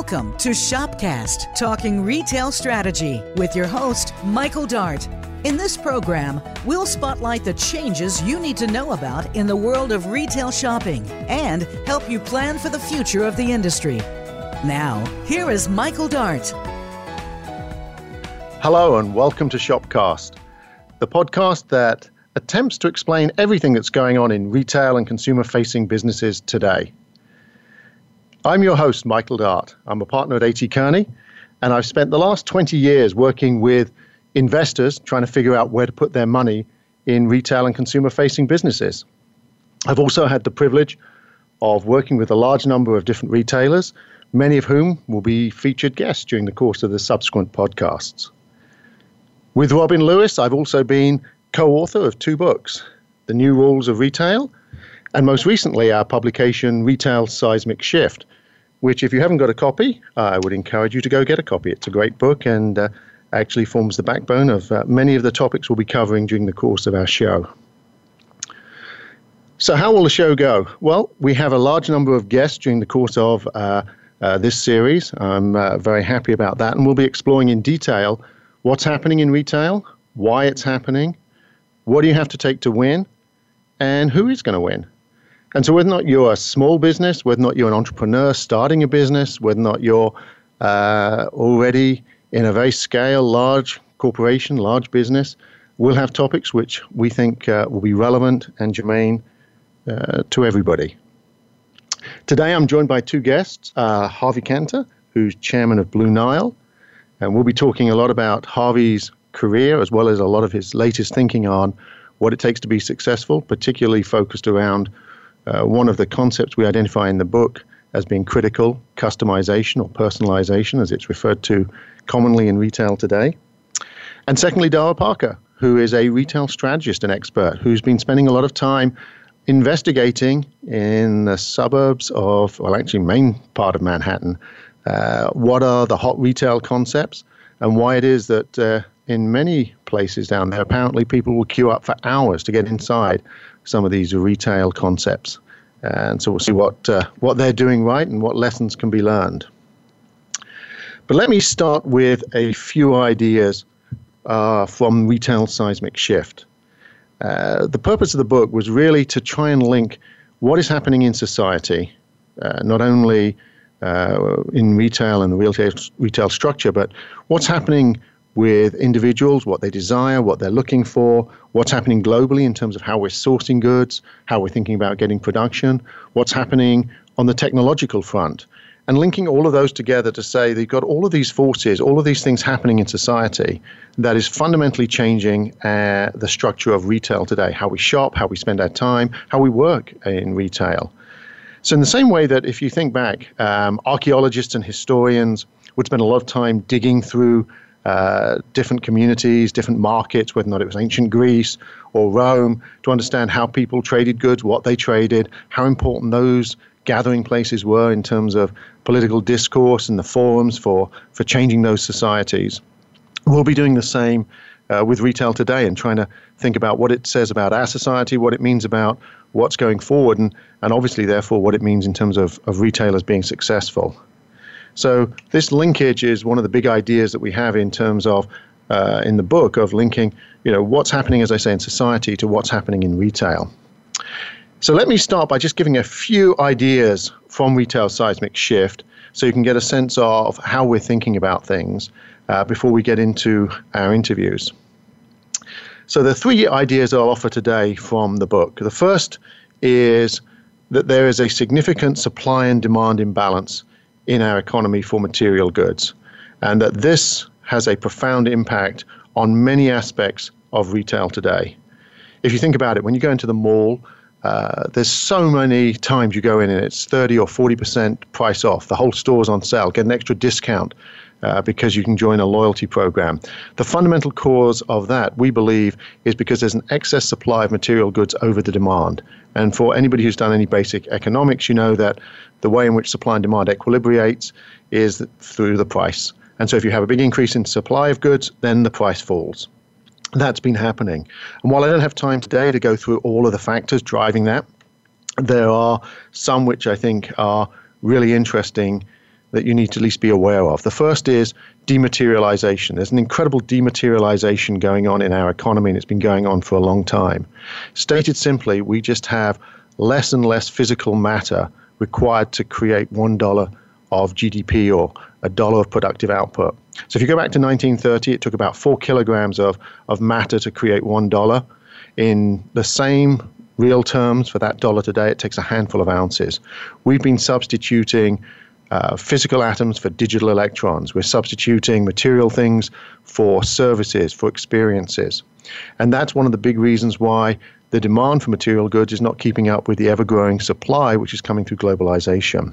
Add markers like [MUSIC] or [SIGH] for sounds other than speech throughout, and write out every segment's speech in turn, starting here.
Welcome to Shopcast, talking retail strategy with your host, Michael Dart. In this program, we'll spotlight the changes you need to know about in the world of retail shopping and help you plan for the future of the industry. Now, here is Michael Dart. Hello, and welcome to Shopcast, the podcast that attempts to explain everything that's going on in retail and consumer facing businesses today. I'm your host, Michael Dart. I'm a partner at A.T. Kearney, and I've spent the last 20 years working with investors trying to figure out where to put their money in retail and consumer facing businesses. I've also had the privilege of working with a large number of different retailers, many of whom will be featured guests during the course of the subsequent podcasts. With Robin Lewis, I've also been co author of two books The New Rules of Retail, and most recently, our publication, Retail Seismic Shift, which, if you haven't got a copy, I would encourage you to go get a copy. It's a great book and uh, actually forms the backbone of uh, many of the topics we'll be covering during the course of our show. So, how will the show go? Well, we have a large number of guests during the course of uh, uh this series. I'm uh, very happy about that, and we'll be exploring in detail what's happening in retail, why it's happening, what do you have to take to win, and who is going to win. And so, whether or not you're a small business, whether or not you're an entrepreneur starting a business, whether or not you're uh, already in a very scale, large corporation, large business, we'll have topics which we think uh, will be relevant and germane uh, to everybody. Today, I'm joined by two guests uh, Harvey Kanter, who's chairman of Blue Nile, and we'll be talking a lot about Harvey's career as well as a lot of his latest thinking on what it takes to be successful, particularly focused around uh, one of the concepts we identify in the book as being critical customization or personalization, as it's referred to commonly in retail today. And secondly, Dara Parker, who is a retail strategist and expert who's been spending a lot of time investigating in the suburbs of, well, actually, main part of Manhattan, uh, what are the hot retail concepts and why it is that uh, in many places down there, apparently people will queue up for hours to get inside some of these retail concepts. And so we'll see what, uh, what they're doing right and what lessons can be learned. But let me start with a few ideas uh, from Retail Seismic Shift. Uh, the purpose of the book was really to try and link what is happening in society, uh, not only uh, in retail and the retail, retail structure, but what's happening with individuals, what they desire, what they're looking for, what's happening globally in terms of how we're sourcing goods, how we're thinking about getting production, what's happening on the technological front, and linking all of those together to say that you've got all of these forces, all of these things happening in society that is fundamentally changing uh, the structure of retail today, how we shop, how we spend our time, how we work in retail. So, in the same way that if you think back, um, archaeologists and historians would spend a lot of time digging through uh, different communities, different markets, whether or not it was ancient Greece or Rome, to understand how people traded goods, what they traded, how important those gathering places were in terms of political discourse and the forums for, for changing those societies. We'll be doing the same uh, with retail today and trying to think about what it says about our society, what it means about what's going forward, and, and obviously, therefore, what it means in terms of, of retailers being successful. So this linkage is one of the big ideas that we have in terms of uh, in the book of linking, you know, what's happening, as I say, in society to what's happening in retail. So let me start by just giving a few ideas from Retail Seismic Shift so you can get a sense of how we're thinking about things uh, before we get into our interviews. So the three ideas I'll offer today from the book. The first is that there is a significant supply and demand imbalance in our economy for material goods, and that this has a profound impact on many aspects of retail today. If you think about it, when you go into the mall, uh, there's so many times you go in and it's 30 or 40% price off. The whole store's on sale. Get an extra discount uh, because you can join a loyalty program. The fundamental cause of that, we believe, is because there's an excess supply of material goods over the demand. And for anybody who's done any basic economics, you know that the way in which supply and demand equilibrates is through the price. And so if you have a big increase in supply of goods, then the price falls. That's been happening. And while I don't have time today to go through all of the factors driving that, there are some which I think are really interesting that you need to at least be aware of. The first is dematerialization. There's an incredible dematerialization going on in our economy, and it's been going on for a long time. Stated simply, we just have less and less physical matter required to create one dollar of GDP or a dollar of productive output. So if you go back to 1930, it took about four kilograms of, of matter to create one dollar. In the same real terms for that dollar today, it takes a handful of ounces. We've been substituting uh, physical atoms for digital electrons. We're substituting material things for services, for experiences. And that's one of the big reasons why the demand for material goods is not keeping up with the ever growing supply, which is coming through globalization.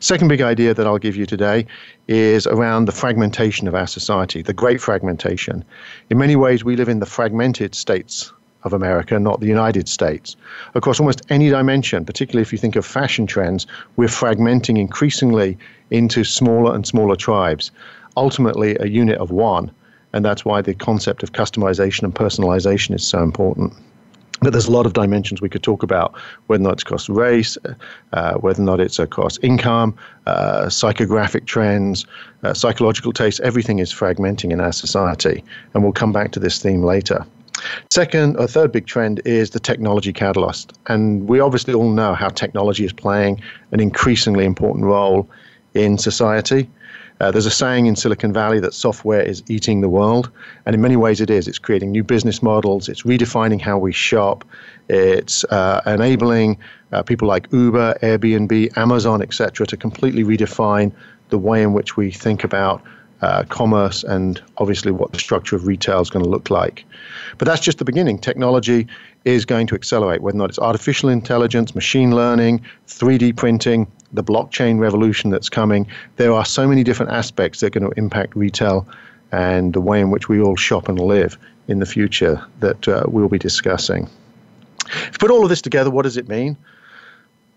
Second big idea that I'll give you today is around the fragmentation of our society, the great fragmentation. In many ways, we live in the fragmented states of America, not the United States. Across almost any dimension, particularly if you think of fashion trends, we're fragmenting increasingly into smaller and smaller tribes, ultimately a unit of one. And that's why the concept of customization and personalization is so important. But there's a lot of dimensions we could talk about, whether or not it's across race, uh, whether or not it's across income, uh, psychographic trends, uh, psychological tastes. Everything is fragmenting in our society. And we'll come back to this theme later. Second, or third big trend is the technology catalyst. And we obviously all know how technology is playing an increasingly important role in society. Uh, there's a saying in Silicon Valley that software is eating the world, and in many ways it is. It's creating new business models, it's redefining how we shop, it's uh, enabling uh, people like Uber, Airbnb, Amazon, etc., to completely redefine the way in which we think about uh, commerce and obviously what the structure of retail is going to look like. But that's just the beginning. Technology is going to accelerate, whether or not it's artificial intelligence, machine learning, 3D printing, the blockchain revolution that's coming. There are so many different aspects that are going to impact retail and the way in which we all shop and live in the future that uh, we'll be discussing. If you put all of this together, what does it mean?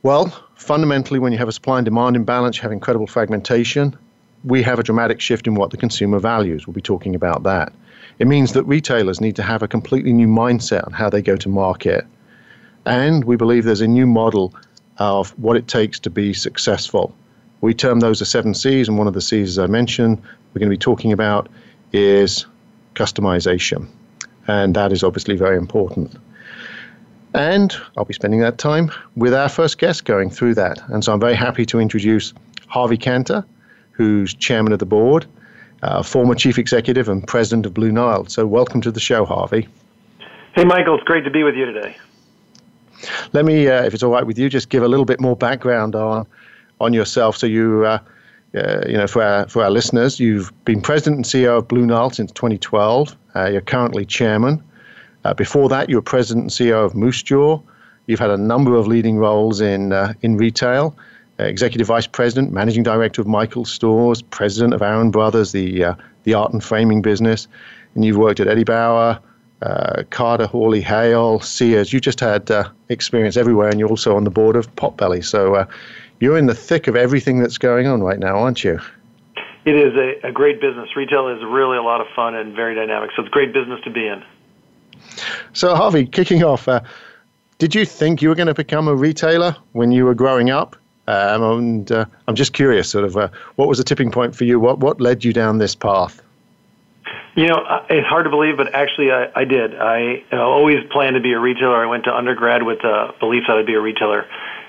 Well, fundamentally, when you have a supply and demand imbalance, you have incredible fragmentation. We have a dramatic shift in what the consumer values. We'll be talking about that. It means that retailers need to have a completely new mindset on how they go to market. And we believe there's a new model of what it takes to be successful. We term those the seven C's, and one of the C's, as I mentioned, we're going to be talking about is customization. And that is obviously very important. And I'll be spending that time with our first guest going through that. And so I'm very happy to introduce Harvey Kanter, who's chairman of the board, uh, former chief executive and president of Blue Nile. So welcome to the show, Harvey. Hey, Michael. It's great to be with you today. Let me, uh, if it's all right with you, just give a little bit more background on on yourself. So you, uh, uh, you know, for our for our listeners, you've been president and CEO of Blue Nile since 2012. Uh, you're currently chairman. Uh, before that, you were president and CEO of Moosejaw. You've had a number of leading roles in uh, in retail. Executive Vice President, Managing Director of Michael Stores, President of Aaron Brothers, the the art and framing business, and you've worked at Eddie Bauer, uh, Carter, Hawley, Hale, Sears. You just had uh, experience everywhere, and you're also on the board of Potbelly. So uh, you're in the thick of everything that's going on right now, aren't you? It is a, a great business. Retail is really a lot of fun and very dynamic. So it's a great business to be in. So, Harvey, kicking off, uh, did you think you were going to become a retailer when you were growing up? Um, and uh, I'm just curious, sort of, uh, what was the tipping point for you? What what led you down this path? You know, it's hard to believe, but actually, I, I did. I always planned to be a retailer. I went to undergrad with the belief that I'd be a retailer.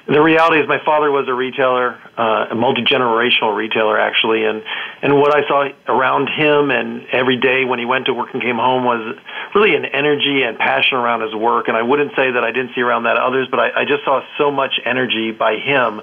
The reality is, my father was a retailer, uh, a multi generational retailer, actually, and and what I saw around him and every day when he went to work and came home was really an energy and passion around his work. And I wouldn't say that I didn't see around that others, but I, I just saw so much energy by him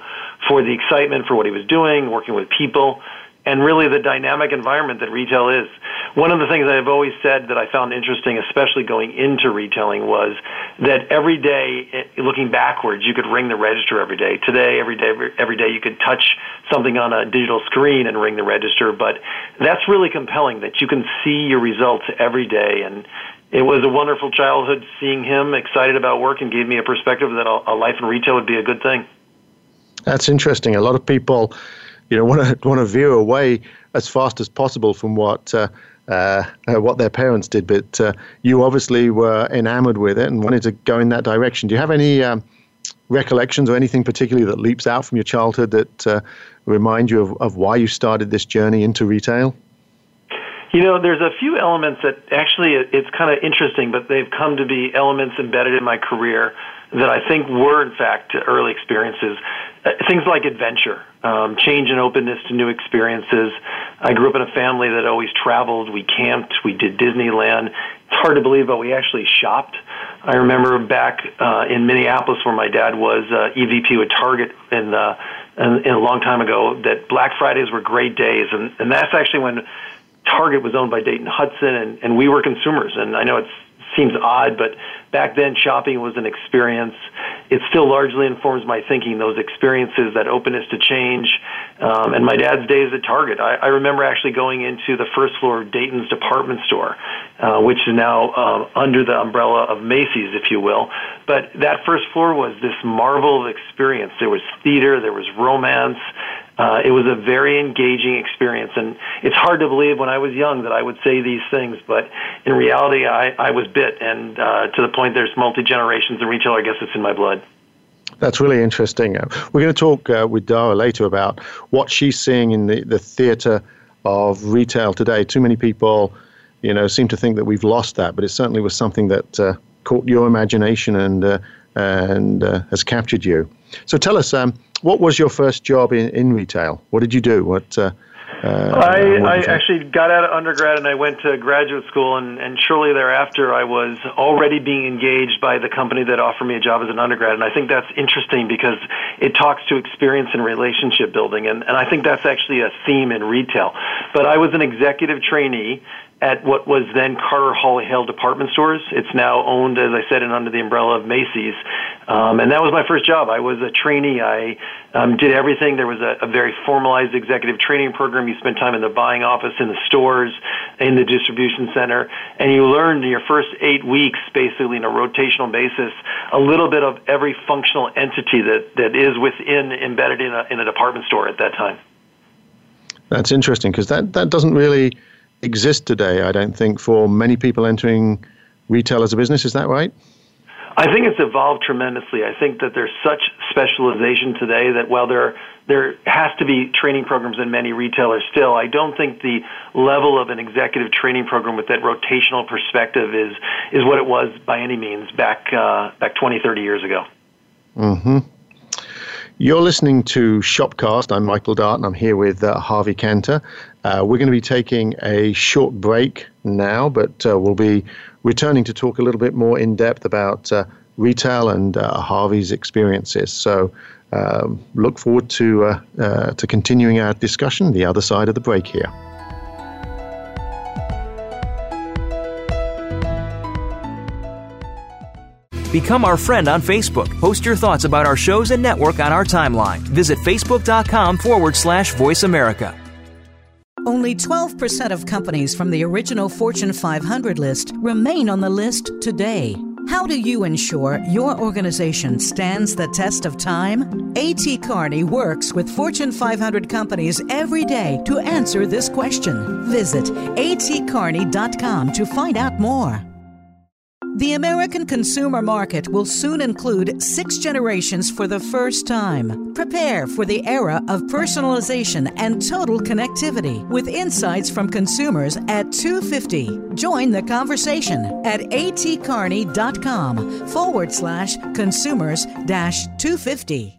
for the excitement for what he was doing, working with people and really the dynamic environment that retail is. One of the things I've always said that I found interesting, especially going into retailing, was that every day, eh, looking backwards, you could ring the register every day. Today, every day, every day, you could touch something on a digital screen and ring the register. But that's really compelling that you can see your results every day. And it was a wonderful childhood seeing him excited about work and gave me a perspective that a life in retail would be a good thing. That's interesting. A lot of people you know, want to want to veer away as fast as possible from what uh, uh, uh, what their parents did. But uh, you obviously were enamored with it and wanted to go in that direction. Do you have any um, recollections or anything particularly that leaps out from your childhood that uh, remind you of, of why you started this journey into retail? You know, there's a few elements that actually it's kind of interesting, but they've come to be elements embedded in my career that I think were, in fact, early experiences. Uh, things like adventure, um, change and openness to new experiences. I grew up in a family that always traveled. We camped. We did Disneyland. It's hard to believe, but we actually shopped. I remember back uh, in Minneapolis, where my dad was uh, EVP with Target in, uh, in, in a long time ago, that Black Fridays were great days, and, and that's actually when Target was owned by Dayton Hudson, and, and we were consumers. And I know it seems odd, but back then shopping was an experience. It still largely informs my thinking. Those experiences, that openness to change, um, and my dad's days at Target. I, I remember actually going into the first floor of Dayton's department store, uh, which is now um, under the umbrella of Macy's, if you will. But that first floor was this marvel of experience. There was theater, there was romance, uh, it was a very engaging experience, and it's hard to believe when I was young that I would say these things, but in reality, I, I was bit, and uh, to the point there's multi generations in retail. I guess it's in my blood. That's really interesting. Uh, we're going to talk uh, with Dara later about what she's seeing in the, the theatre of retail today. Too many people, you know, seem to think that we've lost that, but it certainly was something that uh, caught your imagination and uh, and has captured you. So tell us. Um, what was your first job in, in retail? What did you do? What uh, uh, I, I actually got out of undergrad and I went to graduate school, and, and shortly thereafter, I was already being engaged by the company that offered me a job as an undergrad. And I think that's interesting because it talks to experience and relationship building, and, and I think that's actually a theme in retail. But I was an executive trainee at what was then Carter Hawley Hale Department Stores. It's now owned, as I said, and under the umbrella of Macy's. Um, and that was my first job. I was a trainee. I um, did everything. There was a, a very formalized executive training program. You spent time in the buying office, in the stores, in the distribution center, and you learned in your first eight weeks, basically on a rotational basis, a little bit of every functional entity that, that is within embedded in a, in a department store at that time. That's interesting because that, that doesn't really exist today, I don't think, for many people entering retail as a business. Is that right? I think it's evolved tremendously. I think that there's such specialization today that while there there has to be training programs in many retailers still, I don't think the level of an executive training program with that rotational perspective is is what it was by any means back uh, back 20, 30 years ago. Mm-hmm. You're listening to Shopcast. I'm Michael Dart, and I'm here with uh, Harvey Kanter. Uh, we're going to be taking a short break now, but uh, we'll be returning to talk a little bit more in depth about uh, retail and uh, Harvey's experiences. So um, look forward to uh, to continuing our discussion the other side of the break here. Become our friend on Facebook. Post your thoughts about our shows and network on our timeline. Visit facebook.com forward slash voice America. Only 12% of companies from the original Fortune 500 list remain on the list today. How do you ensure your organization stands the test of time? A.T. Kearney works with Fortune 500 companies every day to answer this question. Visit atkearney.com to find out more. The American consumer market will soon include six generations for the first time. Prepare for the era of personalization and total connectivity with insights from consumers at 250. Join the conversation at atkearney.com forward slash consumers dash 250.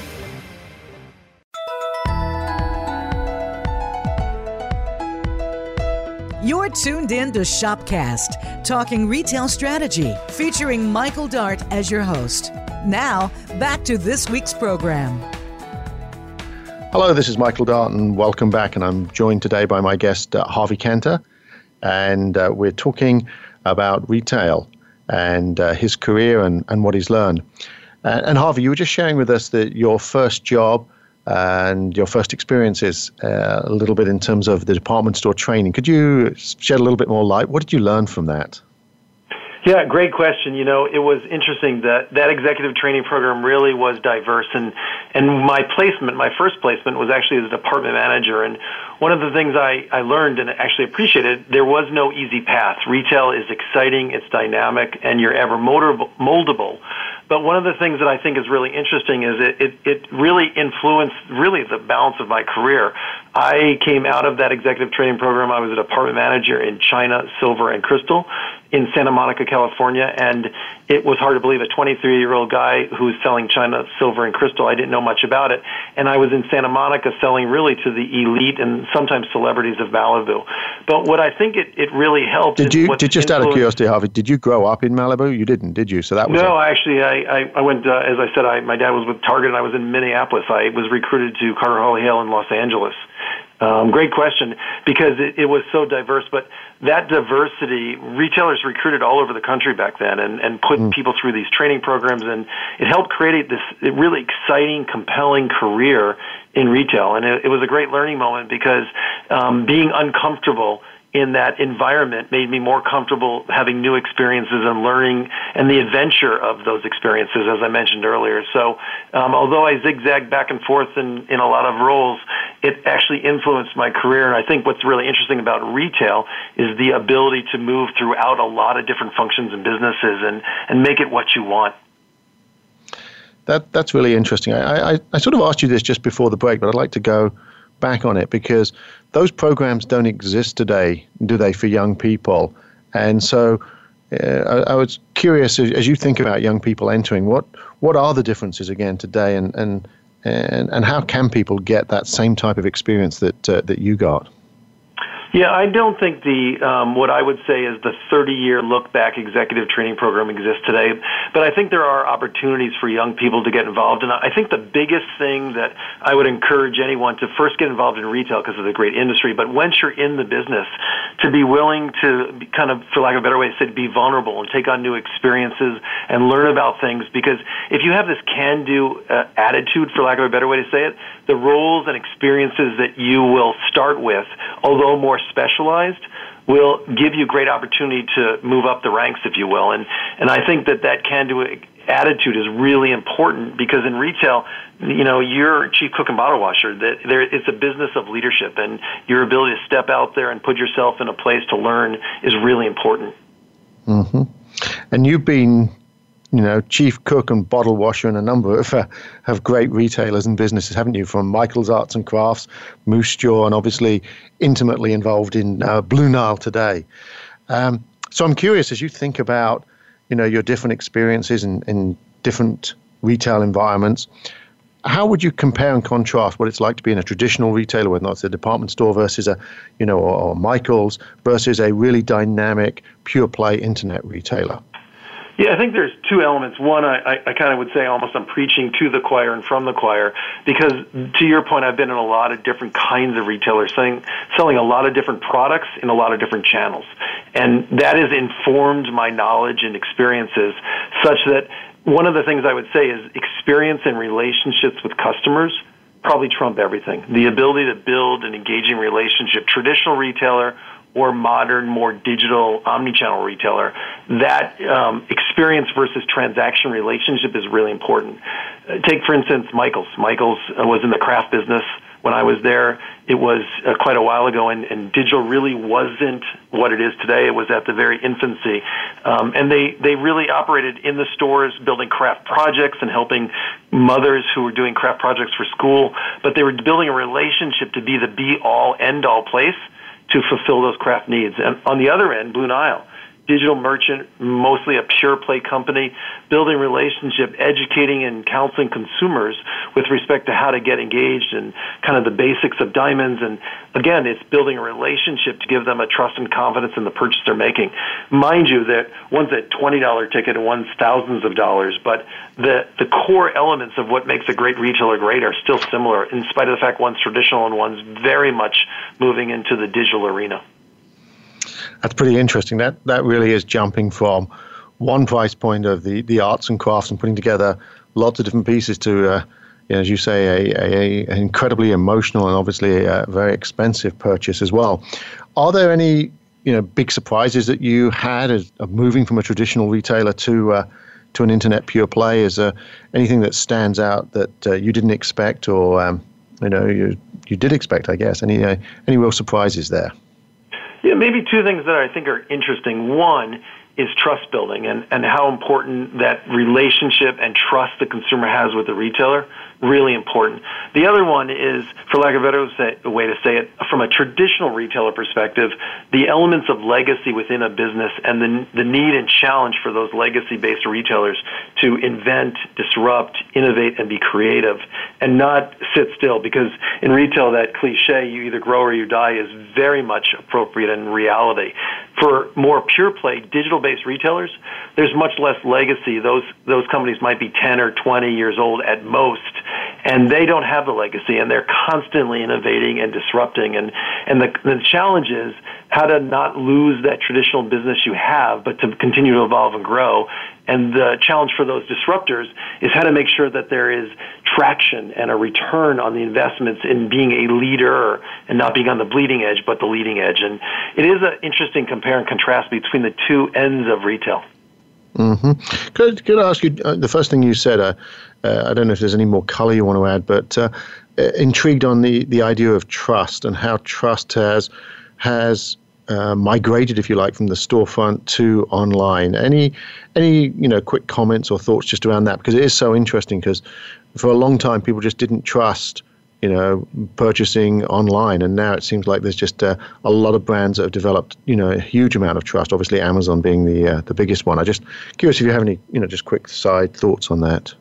Tuned in to Shopcast, talking retail strategy, featuring Michael Dart as your host. Now, back to this week's program. Hello, this is Michael Dart, and welcome back. And I'm joined today by my guest, uh, Harvey Kanter, and uh, we're talking about retail and uh, his career and, and what he's learned. And, and, Harvey, you were just sharing with us that your first job and your first experiences uh, a little bit in terms of the department store training. Could you shed a little bit more light? What did you learn from that? Yeah, great question. You know, it was interesting that that executive training program really was diverse, and and my placement, my first placement, was actually as a department manager. And one of the things I I learned and actually appreciated, there was no easy path. Retail is exciting, it's dynamic, and you're ever moldable. But one of the things that I think is really interesting is it, it, it really influenced really the balance of my career. I came out of that executive training program. I was a department manager in China, silver, and crystal in Santa Monica, California, and it was hard to believe a 23 year old guy who was selling China silver and crystal. I didn't know much about it, and I was in Santa Monica selling really to the elite and sometimes celebrities of Malibu. But what I think it, it really helped. Did you? Did just out of curiosity, Harvey? Did you grow up in Malibu? You didn't, did you? So that was no. A- actually, I I, I went uh, as I said. I my dad was with Target, and I was in Minneapolis. I was recruited to Carter Hale in Los Angeles. Um, great question because it, it was so diverse. But that diversity, retailers recruited all over the country back then and, and put mm. people through these training programs, and it helped create this really exciting, compelling career in retail. And it, it was a great learning moment because um, being uncomfortable in that environment made me more comfortable having new experiences and learning and the adventure of those experiences, as I mentioned earlier. So, um, although I zigzagged back and forth in, in a lot of roles, it actually influenced my career. And I think what's really interesting about retail is the ability to move throughout a lot of different functions and businesses and, and make it what you want. That, that's really interesting. I, I, I sort of asked you this just before the break, but I'd like to go back on it because those programs don't exist today, do they, for young people? And so uh, I, I, was curious as, you think about young people entering, what what are the differences again today, and and and, and how can people get that same type of experience that uh, that you got? Yeah, I don't think the um, what I would say is the 30-year look-back executive training program exists today, but I think there are opportunities for young people to get involved. And I think the biggest thing that I would encourage anyone to first get involved in retail because it's a great industry, but once you're in the business, to be willing to kind of, for lack of a better way to say, be vulnerable and take on new experiences and learn about things. Because if you have this can-do uh, attitude, for lack of a better way to say it, the roles and experiences that you will start with, although more specialized, will give you great opportunity to move up the ranks, if you will. And and I think that that can-do attitude is really important because in retail, you know, you're chief cook and bottle washer. That there, it's a business of leadership, and your ability to step out there and put yourself in a place to learn is really important. Mm-hmm. And you've been you know, chief cook and bottle washer and a number of, uh, great retailers and businesses, haven't you? From Michael's Arts and Crafts, Moosejaw, and obviously intimately involved in uh, Blue Nile today. Um, so I'm curious, as you think about, you know, your different experiences in, in different retail environments, how would you compare and contrast what it's like to be in a traditional retailer, whether it's a department store versus a, you know, or, or Michael's versus a really dynamic, pure play internet retailer? Yeah, I think there's two elements. One, I, I, kind of would say almost I'm preaching to the choir and from the choir because, to your point, I've been in a lot of different kinds of retailers, selling, selling a lot of different products in a lot of different channels. And that has informed my knowledge and experiences such that one of the things I would say is experience and relationships with customers probably trump everything. The ability to build an engaging relationship, traditional retailer or modern, more digital, omni-channel retailer, that um, experience versus transaction relationship is really important. Uh, take, for instance, Michaels. Michaels uh, was in the craft business when I was there. It was uh, quite a while ago, and, and digital really wasn't what it is today. It was at the very infancy, um, and they they really operated in the stores, building craft projects and helping mothers who were doing craft projects for school. But they were building a relationship to be the be all end all place to fulfill those craft needs. And on the other end, Blue Nile, digital merchant, mostly a pure play company, building relationship, educating and counseling consumers with respect to how to get engaged and kind of the basics of diamonds. And again, it's building a relationship to give them a trust and confidence in the purchase they're making. Mind you, that one's a $20 ticket and one's thousands of dollars, but the, the core elements of what makes a great retailer great are still similar in spite of the fact one's traditional and one's very much moving into the digital arena. That's pretty interesting. That that really is jumping from one price point of the, the arts and crafts and putting together lots of different pieces to uh, as you say, a, a, a incredibly emotional and obviously a very expensive purchase as well. Are there any you know big surprises that you had as, of moving from a traditional retailer to uh, to an internet pure play? Is there anything that stands out that uh, you didn't expect, or um, you know you you did expect? I guess any uh, any real surprises there? Yeah, maybe two things that I think are interesting. One is trust building and, and how important that relationship and trust the consumer has with the retailer really important. The other one is, for lack of a better way to say it, from a traditional retailer perspective, the elements of legacy within a business and the, the need and challenge for those legacy based retailers to invent, disrupt, innovate, and be creative and not sit still because in retail, that cliche, you either grow or you die, is very much appropriate in reality. For more pure play, digital based retailers, there's much less legacy. Those, those companies might be 10 or 20 years old at most and they don't have the legacy, and they're constantly innovating and disrupting. And and the the challenge is how to not lose that traditional business you have, but to continue to evolve and grow. And the challenge for those disruptors is how to make sure that there is traction and a return on the investments in being a leader and not being on the bleeding edge, but the leading edge. And it is an interesting compare and contrast between the two ends of retail. Mm-hmm. Could, could I ask you uh, the first thing you said? Uh, uh, I don't know if there's any more color you want to add, but uh, uh, intrigued on the, the idea of trust and how trust has has uh, migrated, if you like, from the storefront to online. Any any you know quick comments or thoughts just around that because it is so interesting because for a long time people just didn't trust you know, purchasing online. And now it seems like there's just uh, a lot of brands that have developed, you know, a huge amount of trust. Obviously, Amazon being the uh, the biggest one. I just curious if you have any, you know, just quick side thoughts on that.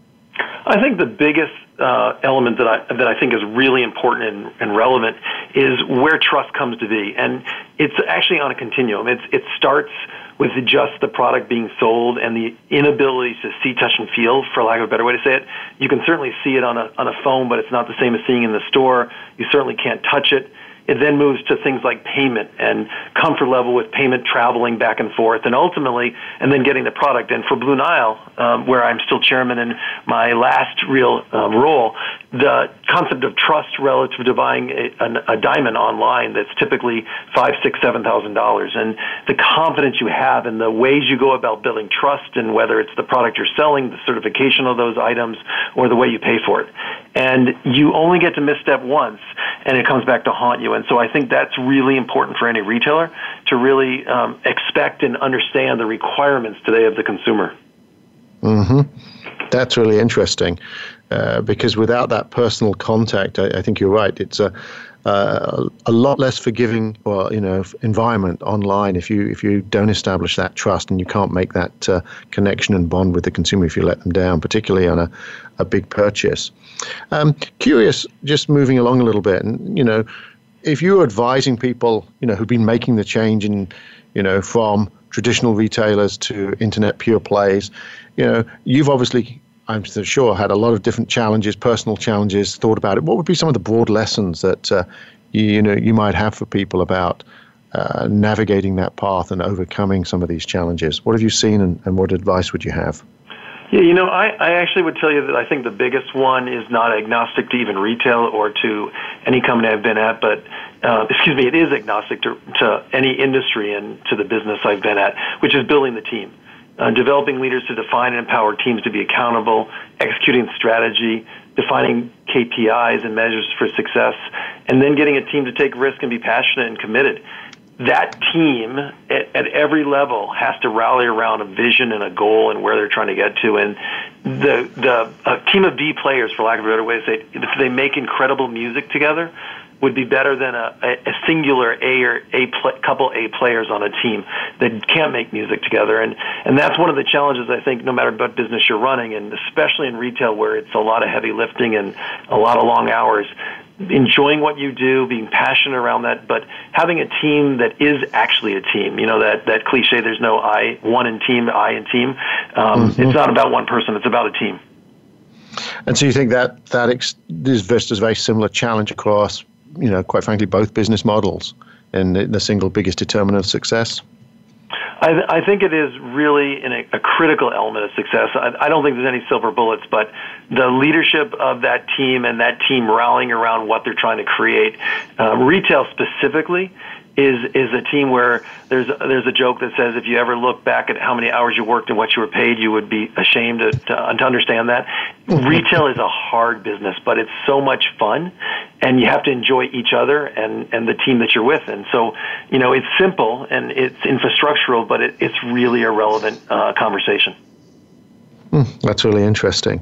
I think the biggest uh, element that I that I think is really important and, and relevant is where trust comes to be, and it's actually on a continuum. It's it starts with just the product being sold and the inability to see, touch, and feel, for lack of a better way to say it. You can certainly see it on a on a phone, but it's not the same as seeing in the store. You certainly can't touch it. It then moves to things like payment and comfort level with payment traveling back and forth, and ultimately, and then getting the product. And for Blue Nile, um, where I'm still chairman in my last real um, role, the concept of trust relative to buying a, a, diamond online that's typically five, six, seven thousand dollars, and the confidence you have in the ways you go about building trust, and whether it's the product you're selling, the certification of those items, or the way you pay for it. And you only get to misstep once, and it comes back to haunt you. And so I think that's really important for any retailer to really um, expect and understand the requirements today of the consumer. hmm That's really interesting uh, because without that personal contact, I, I think you're right. It's a uh, a lot less forgiving or you know environment online if you if you don't establish that trust and you can't make that uh, connection and bond with the consumer if you let them down, particularly on a, a big purchase. Um, curious, just moving along a little bit, and you know, if you're advising people, you know, who've been making the change in, you know, from traditional retailers to internet pure plays, you know, you've obviously, I'm sure, had a lot of different challenges, personal challenges, thought about it. What would be some of the broad lessons that uh, you, you, know you might have for people about uh, navigating that path and overcoming some of these challenges? What have you seen, and, and what advice would you have? Yeah, you know, I, I actually would tell you that I think the biggest one is not agnostic to even retail or to any company I've been at, but uh, excuse me, it is agnostic to, to any industry and to the business I've been at, which is building the team. Uh, developing leaders to define and empower teams to be accountable, executing strategy, defining KPIs and measures for success, and then getting a team to take risk and be passionate and committed that team at, at, every level has to rally around a vision and a goal and where they're trying to get to. And the the team of D players, for lack of a better way to say, it, they make incredible music together, would be better than a, a singular A or A pl- couple A players on a team that can't make music together. And and that's one of the challenges I think, no matter what business you're running, and especially in retail where it's a lot of heavy lifting and a lot of long hours enjoying what you do, being passionate around that, but having a team that is actually a team. You know that that cliche. There's no I one in team, I in team. Um, mm-hmm. It's not about one person. It's about a team. And so you think that that ex- this Vista's very similar challenge across, you know, quite frankly, both business models, and the single biggest determinant of success. I, th- I think it is really a, a critical element of success. I, I don't think there's any silver bullets, but the leadership of that team and that team rallying around what they're trying to create, uh, retail specifically, is is a team where there's there's a joke that says if you ever look back at how many hours you worked and what you were paid, you would be ashamed to to, to understand that. Retail is a hard business, but it's so much fun, and you have to enjoy each other and and the team that you're with. And so, you know, it's simple and it's infrastructural, but it, it's really a relevant uh, conversation. Mm, that's really interesting.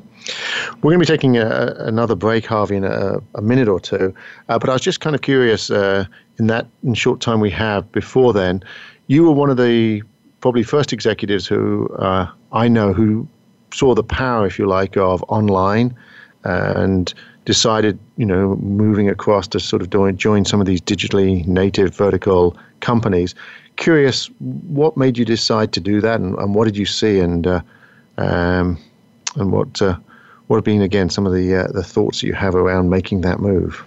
We're going to be taking a, another break, Harvey, in a, a minute or two. Uh, but I was just kind of curious uh, in that in short time we have before then, you were one of the probably first executives who uh, I know who saw the power, if you like, of online and decided, you know, moving across to sort of join, join some of these digitally native vertical companies. Curious, what made you decide to do that, and, and what did you see, and uh, um, and what uh, what have been again some of the uh, the thoughts that you have around making that move?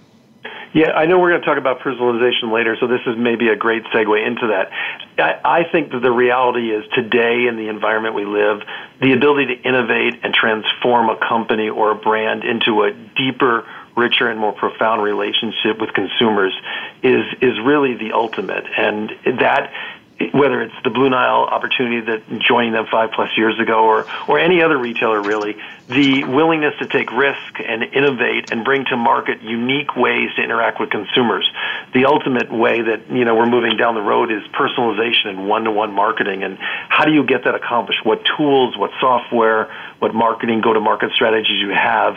Yeah, I know we're going to talk about personalization later, so this is maybe a great segue into that. I, I think that the reality is today in the environment we live, the ability to innovate and transform a company or a brand into a deeper, richer, and more profound relationship with consumers is is really the ultimate, and that whether it's the Blue Nile opportunity that joining them five plus years ago or, or any other retailer really, the willingness to take risk and innovate and bring to market unique ways to interact with consumers. The ultimate way that, you know, we're moving down the road is personalization and one-to-one marketing. And how do you get that accomplished? What tools, what software, what marketing go-to-market strategies you have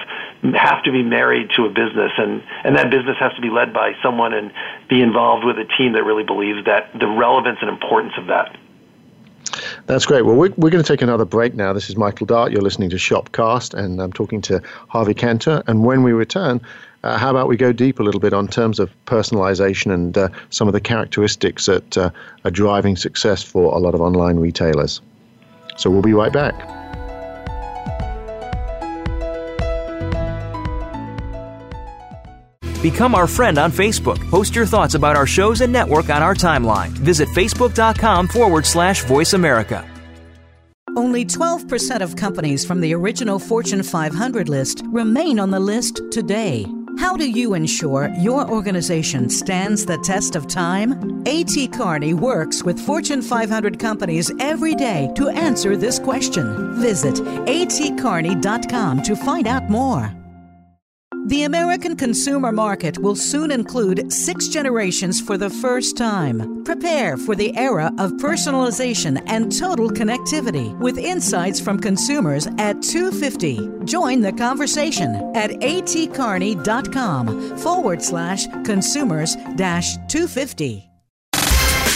have to be married to a business and, and that business has to be led by someone and be involved with a team that really believes that the relevance and importance of that. That's great. Well, we're, we're going to take another break now. This is Michael Dart. You're listening to Shopcast, and I'm talking to Harvey Kanter. And when we return, uh, how about we go deep a little bit on terms of personalization and uh, some of the characteristics that uh, are driving success for a lot of online retailers? So we'll be right back. Become our friend on Facebook. Post your thoughts about our shows and network on our timeline. Visit facebook.com forward slash voice America. Only 12% of companies from the original Fortune 500 list remain on the list today. How do you ensure your organization stands the test of time? A.T. Kearney works with Fortune 500 companies every day to answer this question. Visit atkearney.com to find out more. The American consumer market will soon include six generations for the first time. Prepare for the era of personalization and total connectivity with insights from consumers at 250. Join the conversation at atkearney.com forward slash consumers dash 250.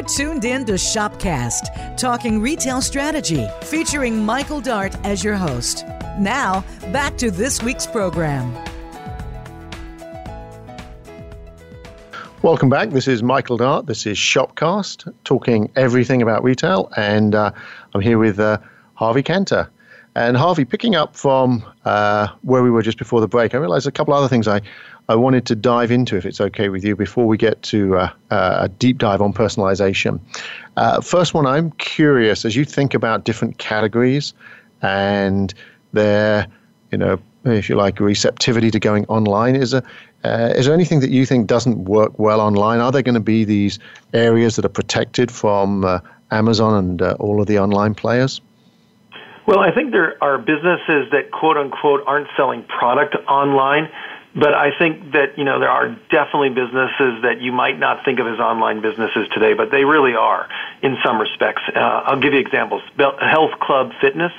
You're tuned in to Shopcast, talking retail strategy, featuring Michael Dart as your host. Now, back to this week's program. Welcome back. This is Michael Dart. This is Shopcast, talking everything about retail, and uh, I'm here with uh, Harvey Kanter. And Harvey, picking up from uh, where we were just before the break, I realized a couple other things I, I wanted to dive into, if it's okay with you, before we get to uh, uh, a deep dive on personalization. Uh, first one, I'm curious as you think about different categories and their, you know, if you like, receptivity to going online. Is there, uh, is there anything that you think doesn't work well online? Are there going to be these areas that are protected from uh, Amazon and uh, all of the online players? Well, I think there are businesses that quote unquote aren't selling product online but I think that you know there are definitely businesses that you might not think of as online businesses today, but they really are in some respects. Uh, I'll give you examples: health club fitness,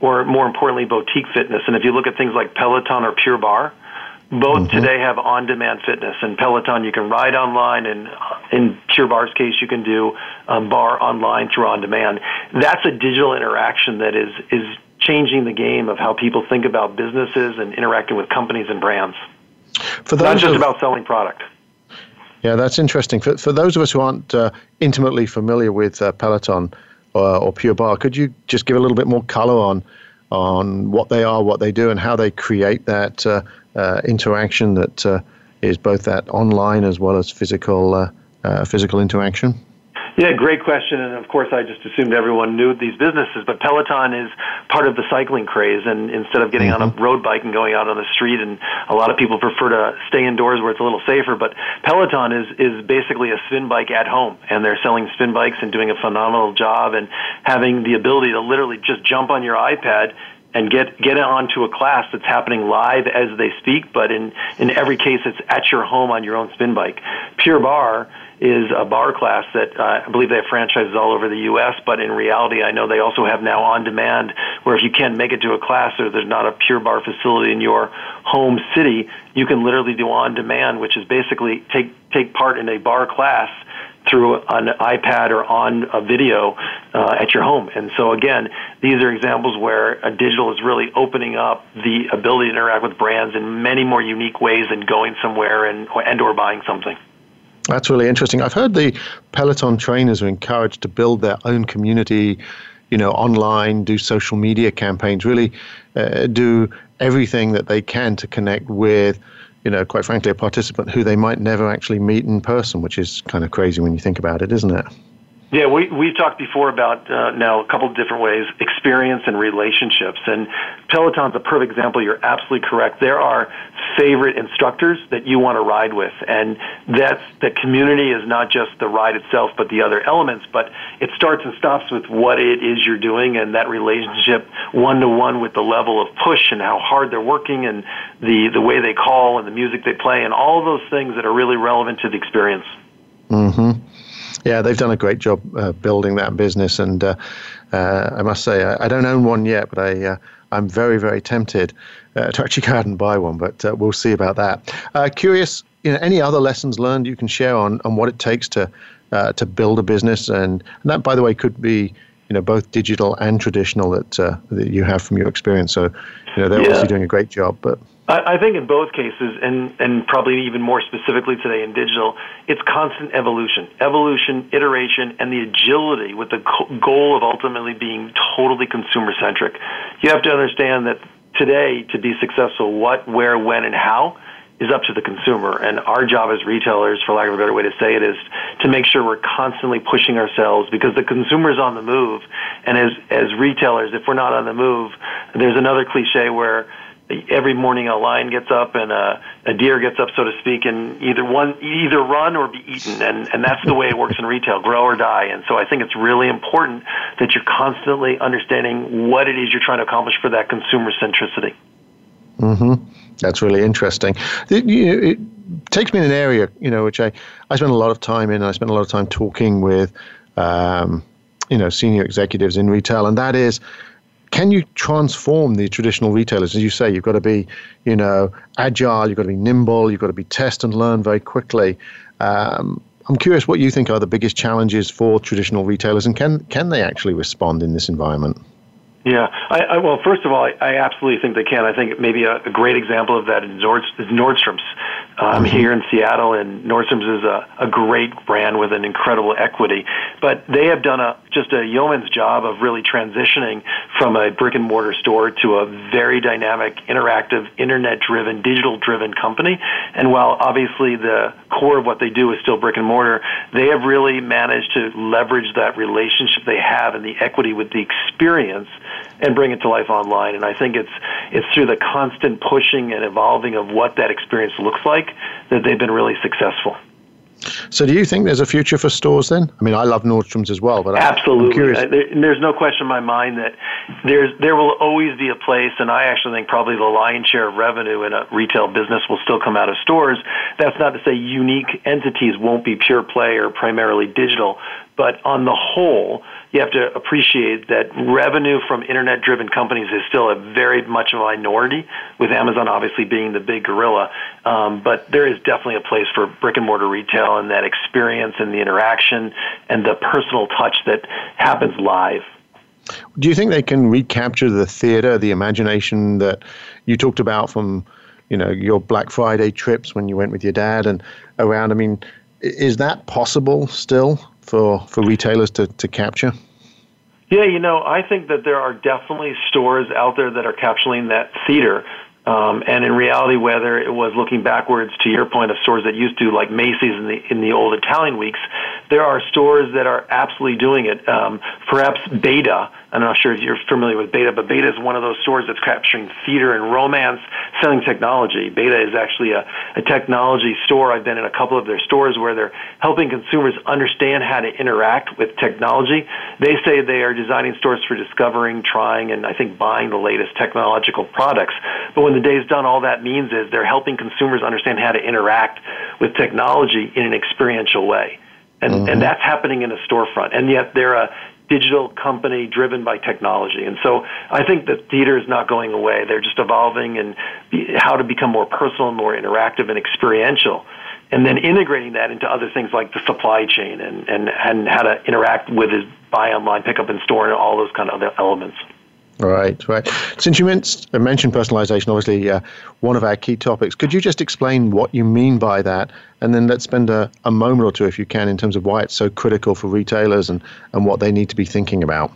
or more importantly, boutique fitness. And if you look at things like Peloton or Pure Barre, Both mm-hmm. today have on-demand fitness, and Peloton you can ride online, and in Pure Barre's case, you can do um, bar online through on-demand. That's a digital interaction that is is changing the game of how people think about businesses and interacting with companies and brands. For those Not just of, about selling product. Yeah, that's interesting. For, for those of us who aren't uh, intimately familiar with uh, Peloton or, or Pure Barre, could you just give a little bit more color on on what they are, what they do, and how they create that uh, uh interaction that uh, is both that online as well as physical uh, physical interaction? Yeah, great question. And of course, I just assumed everyone knew these businesses. But Peloton is part of the cycling craze. And instead of getting mm-hmm. on a mm-hmm. road bike and going out on the street, and a lot of people prefer to stay indoors where it's a little safer. But Peloton is is basically a spin bike at home, and they're selling spin bikes and doing a phenomenal job and having the ability to literally just jump on your iPad and get get onto a class that's happening live as they speak. But in in every case, it's at your home on your own spin bike. Pure Barre is a barre class that uh, I believe they have franchises all over the U.S. But in reality, I know they also have now on demand, where if you can't make it to a class or there's not a Pure Barre facility in your home city, you can literally do on demand, which is basically take take part in a barre class through an iPad or on a video uh, at your home. And so again, these are examples where a digital is really opening up the ability to interact with brands in many more unique ways than going somewhere and and or buying something. That's really interesting. I've heard the Peloton trainers are encouraged to build their own community, you know, online, do social media campaigns, really uh, do everything that they can to connect with, you know, quite frankly, a participant who they might never actually meet in person, which is kind of crazy when you think about it, isn't it? Yeah, we we've talked before about uh, now a couple of different ways experience and relationships, and Peloton's a perfect example. You're absolutely correct. There are favorite instructors that you want to ride with, and that's the community is not just the ride itself, but the other elements. But it starts and stops with what it is you're doing, and that relationship one to one with the level of push and how hard they're working, and the the way they call and the music they play, and all those things that are really relevant to the experience. Mm-hmm. Yeah, they've done a great job uh, building that business, and uh, uh, I must say I, I, don't own one yet, but I uh, I'm very very tempted uh, to actually go out and buy one. But uh, we'll see about that. curious, you know, any other lessons learned you can share on on what it takes to to build a business, and, and that by the way could be you know both digital and traditional that uh, that you have from your experience. So you know they're yeah. obviously doing a great job. But I, think in both cases, and and probably even more specifically today in digital, it's constant evolution, evolution, iteration, and the agility with the goal of ultimately being totally consumer centric. You have to understand that today to be successful, what, where, when, and how is up to the consumer. And our job as retailers, for lack of a better way to say it, is to make sure we're constantly pushing ourselves because the consumer is on the move. And as, as retailers, if we're not on the move, there's another cliche where every morning a lion gets up and a, a deer gets up, so to speak, and either one either run or be eaten, and and that's the way it works in retail, grow or die. And so I think it's really important that you're constantly understanding what it is you're trying to accomplish for that consumer centricity. Hmm. That's really interesting. It, it takes me in an area, you know, which I I spend a lot of time in. I spend a lot of time talking with, um, you know, senior executives in retail, and that is can you transform the traditional retailers? As you say, you've got to be, you know, agile, you've got to be nimble, you've got to be test and learn very quickly. Um, I'm curious what you think are the biggest challenges for traditional retailers, and can can they actually respond in this environment? Yeah, I, I, well, first of all, I, I absolutely think they can. I think maybe a, a great example of that is, Nord, is Nordstrom's um, mm-hmm. here in Seattle, and Nordstrom's is a, a great brand with an incredible equity. But they have done a just a yeoman's job of really transitioning from a brick and mortar store to a very dynamic, interactive, internet-driven, digital-driven company. And while obviously the core of what they do is still brick and mortar, they have really managed to leverage that relationship they have and the equity with the experience and bring it to life online. And I think it's it's through the constant pushing and evolving of what that experience looks like that they've been really successful. So, do you think there's a future for stores then? I mean, I love Nordstrom's as well, but absolutely, I, there's no question in my mind that there's there will always be a place, and I actually think probably the lion's share of revenue in a retail business will still come out of stores. That's not to say unique entities won't be pure play or primarily digital, But on the whole, you have to appreciate that revenue from internet driven companies is still a very much a minority, with Amazon obviously being the big gorilla. Um, but there is definitely a place for brick and mortar retail and that experience and the interaction and the personal touch that happens live. Do you think they can recapture the theater, the imagination that you talked about from, you know, your Black Friday trips when you went with your dad and around? I mean, is that possible still? For, for retailers to, to capture? Yeah, you know, I think that there are definitely stores out there that are capturing that theater. Um, and in reality, whether it was looking backwards to your point of stores that used to, like Macy's in the in the old Italian weeks, there are stores that are absolutely doing it. Um, perhaps b8ta I'm not sure if you're familiar with b8ta, but b8ta is one of those stores that's capturing theater and romance, selling technology. b8ta is actually a, a technology store. I've been in a couple of their stores where they're helping consumers understand how to interact with technology. They say they are designing stores for discovering, trying, and I think buying the latest technological products. But when the day's done, all that means is they're helping consumers understand how to interact with technology in an experiential way. And, mm-hmm. and that's happening in a storefront. And yet they're a digital company driven by technology. And so I think that theater is not going away. They're just evolving and be, how to become more personal and more interactive and experiential. And then integrating that into other things like the supply chain and, and, and how to interact with his buy online, pick up in store, and all those kind of other elements. Right, right. Since you uh, mentioned personalization, obviously uh, one of our key topics, could you just explain what you mean by that? And then let's spend a, a moment or two, if you can, in terms of why it's so critical for retailers and, and what they need to be thinking about.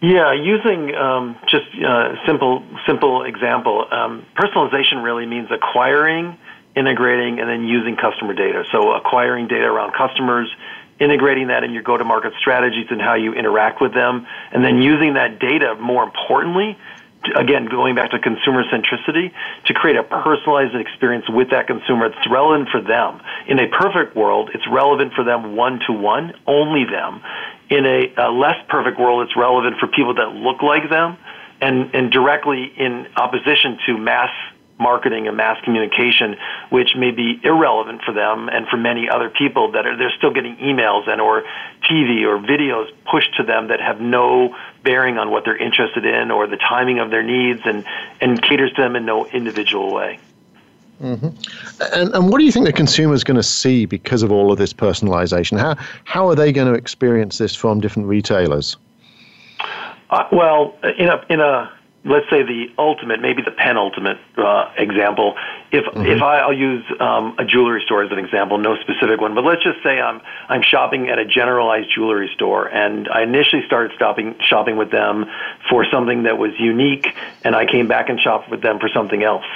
Yeah, using um, just uh, simple simple example, um, personalization really means acquiring, integrating, and then using customer data. So acquiring data around customers, integrating that in your go-to-market strategies and how you interact with them, and then using that data more importantly, again, going back to consumer centricity, to create a personalized experience with that consumer that's relevant for them. In a perfect world, it's relevant for them one to one, only them. In a, a less perfect world, it's relevant for people that look like them and, and directly in opposition to mass marketing and mass communication, which may be irrelevant for them and for many other people that are they're still getting emails and or TV or videos pushed to them that have no bearing on what they're interested in or the timing of their needs and and caters to them in no individual way. Mm-hmm. And, and what do you think the consumer is going to see because of all of this personalization? How how are they going to experience this from different retailers? Uh, well, in a in a let's say the ultimate, maybe the penultimate uh, example. If mm-hmm. if I, I'll use um, a jewelry store as an example, no specific one, but let's just say I'm I'm shopping at a generalized jewelry store, and I initially started stopping shopping with them for something that was unique, and I came back and shopped with them for something else.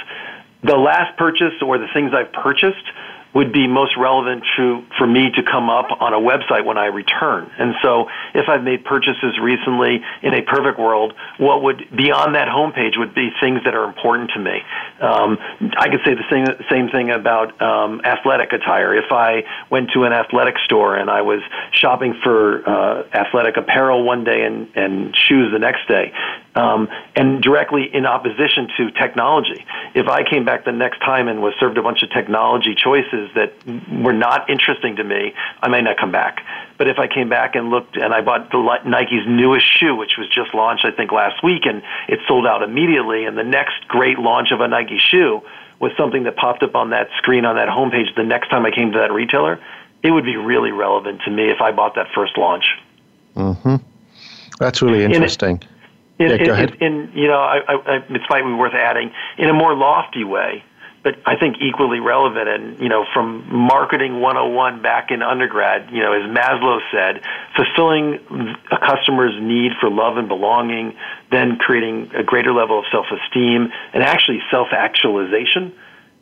The last purchase or the things I've purchased would be most relevant to for me to come up on a website when I return. And so, if I've made purchases recently in a perfect world, what would be on that homepage would be things that are important to me. Um, I could say the same same thing about um, athletic attire. If I went to an athletic store and I was shopping for uh, athletic apparel one day and, and shoes the next day, um, and directly in opposition to technology. If I came back the next time and was served a bunch of technology choices that were not interesting to me, I may not come back. But if I came back and looked and I bought the Nike's newest shoe, which was just launched, I think, last week, and it sold out immediately, and the next great launch of a Nike shoe was something that popped up on that screen on that homepage the next time I came to that retailer, it would be really relevant to me if I bought that first launch. Mm-hmm. That's really interesting. In, yeah, go ahead. In, in, you know, I, I, it might be worth adding in a more lofty way, but I think equally relevant. And you know, from marketing 101 back in undergrad, you know, as Maslow said, fulfilling a customer's need for love and belonging, then creating a greater level of self-esteem and actually self-actualization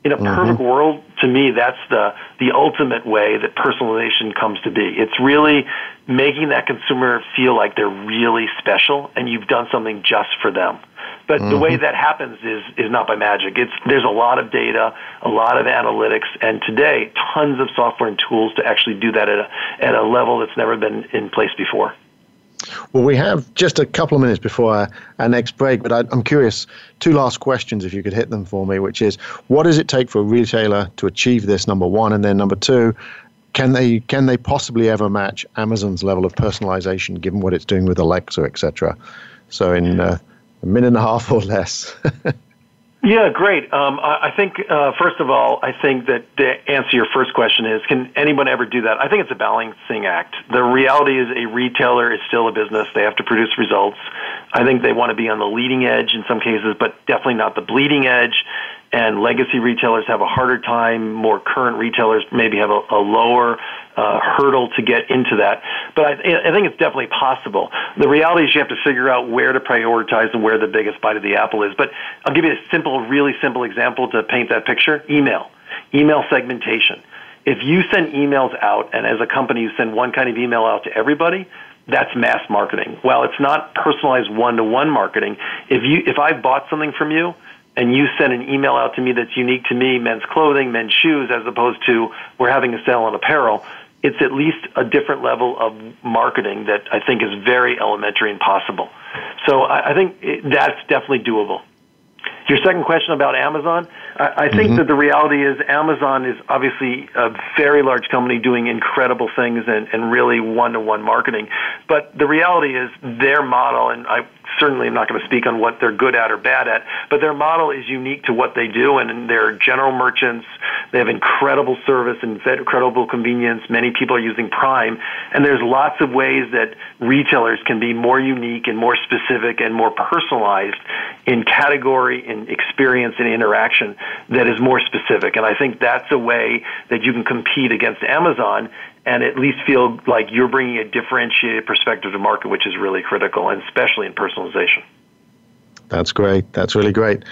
in a mm-hmm. perfect world, to me, that's the the ultimate way that personalization comes to be. It's really making that consumer feel like they're really special, and you've done something just for them. But mm-hmm. the way mm-hmm. that happens is is not by magic. It's there's a lot of data, a lot of analytics, and today tons of software and tools to actually do that at a at a level that's never been in place before. Well, we have just a couple of minutes before our, our next break, but I, am curious. Two last questions, if you could hit them for me, which is what does it take for a retailer to achieve this, number one? And then number two, can they can they possibly ever match Amazon's level of personalization, given what it's doing with Alexa, etc.? So in uh, a minute and a half or less. [LAUGHS] Yeah, great. Um, I, I think, uh, first of all, I think that the answer to your first question is can anyone ever do that? I think it's a balancing act. The reality is a retailer is still a business. They have to produce results. I think they want to be on the leading edge in some cases, but definitely not the bleeding edge and legacy retailers have a harder time. More current retailers maybe have a, a lower uh, hurdle to get into that. But I, I think it's definitely possible. The reality is you have to figure out where to prioritize and where the biggest bite of the apple is. But I'll give you a simple, really simple example to paint that picture. Email, email segmentation. If you send emails out, and as a company you send one kind of email out to everybody, that's mass marketing. Well, it's not personalized one-to-one marketing. If you, if I bought something from you, and you send an email out to me that's unique to me, men's clothing, men's shoes, as opposed to we're having a sale on apparel, it's at least a different level of marketing that I think is very elementary and possible. So I, I think it, that's definitely doable. Your second question about Amazon, I, I think mm-hmm. that the reality is Amazon is obviously a very large company doing incredible things and, and really one-to-one marketing. But the reality is their model, and I certainly am not going to speak on what they're good at or bad at, but their model is unique to what they do, and they're general merchants. They have incredible service and incredible convenience. Many people are using Prime, and there's lots of ways that retailers can be more unique and more specific and more personalized in category, in experience, and interaction that is more specific. And I think that's a way that you can compete against Amazon and at least feel like you're bringing a differentiated perspective to market, which is really critical, and especially in personalization. That's great. That's really great.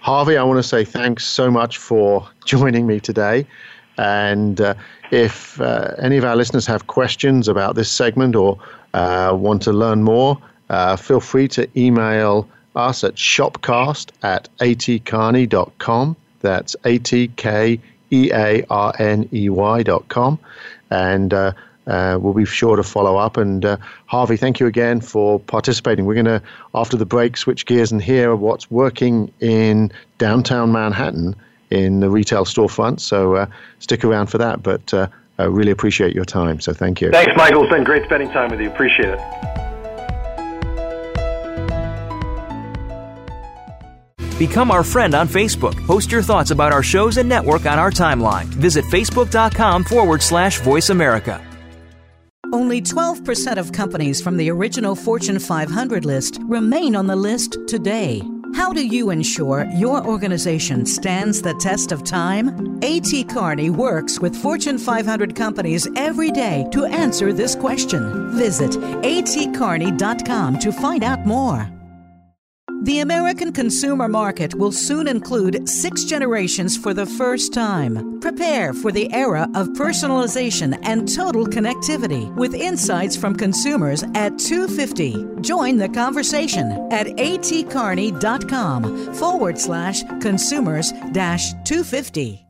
Harvey, I want to say thanks so much for [LAUGHS] joining me today. And uh, if uh, any of our listeners have questions about this segment or uh, want to learn more, uh, feel free to email us at shopcast at atkearney.com. That's A T K E A R N E Y.com and uh, uh, we'll be sure to follow up. And uh, Harvey, thank you again for participating. We're going to, after the break, switch gears and hear what's working in downtown Manhattan in the retail storefront. So uh, stick around for that. But uh, I really appreciate your time. So thank you. Thanks, Michael. It's been great spending time with you. Appreciate it. Become our friend on Facebook. Post your thoughts about our shows and network on our timeline. Visit facebook.com forward slash voice America. Only 12% of companies from the original Fortune 500 list remain on the list today. How do you ensure your organization stands the test of time? A.T. Kearney works with Fortune 500 companies every day to answer this question. Visit atkearney.com to find out more. The American consumer market will soon include six generations for the first time. Prepare for the era of personalization and total connectivity with insights from consumers at 250. Join the conversation at atkearney.com forward slash consumers dash 250.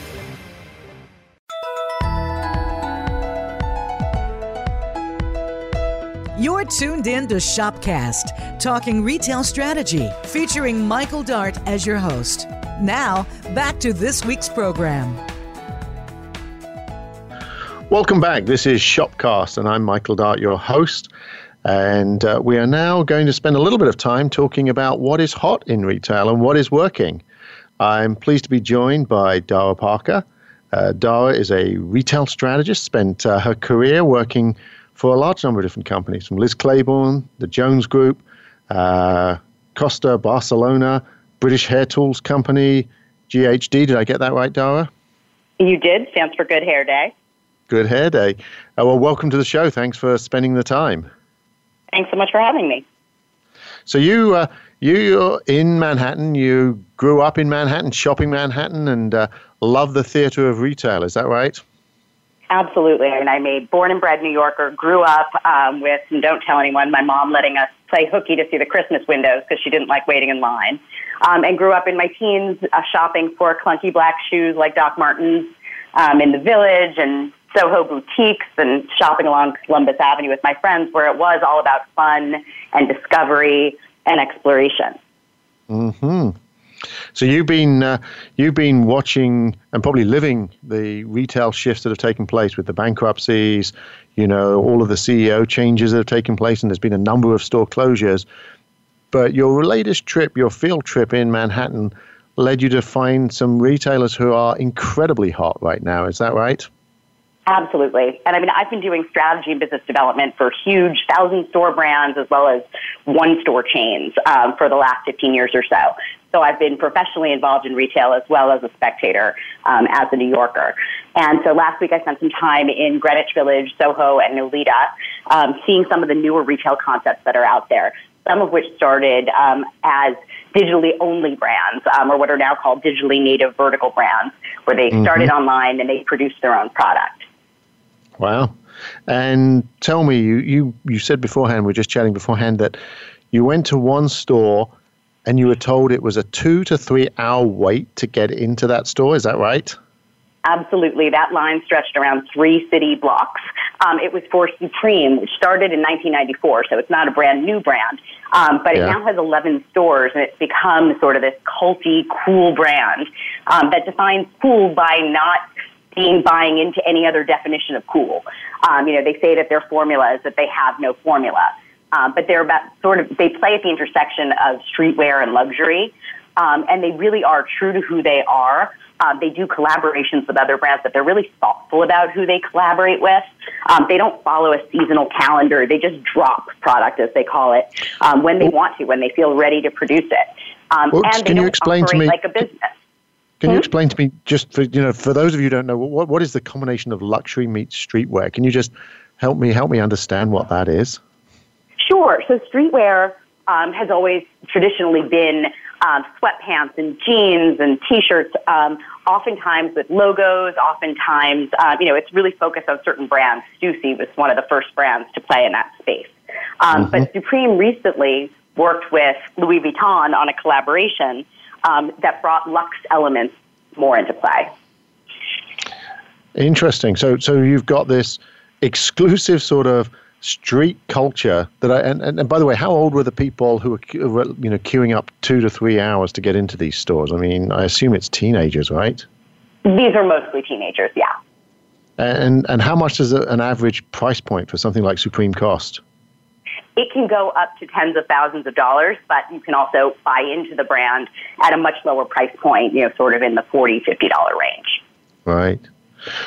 You're tuned in to Shopcast, talking retail strategy, featuring Michael Dart as your host. Now, back to this week's program. Welcome back. This is Shopcast, and I'm Michael Dart, your host. And uh, we are now going to spend a little bit of time talking about what is hot in retail and what is working. I'm pleased to be joined by Dara Parker. Uh, is a retail strategist, spent uh, her career working for a large number of different companies, from Liz Claiborne, the Jones Group, uh, Custo, Barcelona, British Hair Tools Company, GHD. Did I get that right, Dara? You did. Stands for Good Hair Day. Good Hair Day. Uh, well, welcome to the show. Thanks for spending the time. Thanks so much for having me. So you uh, you are in Manhattan. You grew up in Manhattan, shopping Manhattan, and uh, love the theater of retail. Is that right? Absolutely. and I mean, I made born and bred New Yorker, grew up um, with, and don't tell anyone, my mom letting us play hooky to see the Christmas windows because she didn't like waiting in line. Um, and grew up in my teens uh, shopping for clunky black shoes like Doc Martens um, in the village and Soho boutiques and shopping along Columbus Avenue with my friends where it was all about fun and discovery and exploration. Hmm. So you've been uh, you've been watching and probably living the retail shifts that have taken place with the bankruptcies, you know, all of the CEO changes that have taken place, and there's been a number of store closures. But your latest trip, your field trip in Manhattan, led you to find some retailers who are incredibly hot right now. Is that right? Absolutely. And I mean, I've been doing strategy and business development for huge thousand store brands as well as one store chains um, for the last 15 years or so. So I've been professionally involved in retail as well as a spectator um, as a New Yorker. And so last week I spent some time in Greenwich Village, Soho, and Nolita, um, seeing some of the newer retail concepts that are out there. Some of which started um, as digitally only brands, um, or what are now called digitally native vertical brands, where they mm-hmm. started online and they produced their own product. Wow. And tell me, you, you, you said beforehand, we are just chatting beforehand, that you went to one store and you were told it was a two to three hour wait to get into that store. Is that right? Absolutely. That line stretched around three city blocks. Um, it was for Supreme, which started in 1994, so it's not a brand new brand. Um, but yeah. it now has 11 stores, and it's become sort of this culty, cool brand um, that defines cool by not being buying into any other definition of cool. Um, you know, they say that their formula is that they have no formula, um, but they're about sort of they play at the intersection of streetwear and luxury, um, and they really are true to who they are. Um, they do collaborations with other brands, but they're really thoughtful about who they collaborate with. Um, they don't follow a seasonal calendar. They just drop product, as they call it, um, when they want to, when they feel ready to produce it. Um, Oops, and they can you explain to me like a business. Can you hmm? explain to me, just for you know, for those of you who don't know, what what is the combination of luxury meets streetwear? Can you just help me help me understand what that is? Sure. So streetwear um, has always traditionally been um, sweatpants and jeans and t-shirts, um, oftentimes with logos. Oftentimes, uh, you know, it's really focused on certain brands. Stussy was one of the first brands to play in that space. Um, mm-hmm. But Supreme recently worked with Louis Vuitton on a collaboration um, that brought luxe elements more into play. Interesting. So, so you've got this exclusive sort of street culture that I and, and, and by the way, how old were the people who were you know queuing up two to three hours to get into these stores? I mean, I assume it's teenagers, right? These are mostly teenagers, yeah. And and how much does an average price point for something like Supreme cost? It can go up to tens of thousands of dollars, but you can also buy into the brand at a much lower price point, you know, sort of in the $40, $50 range. Right.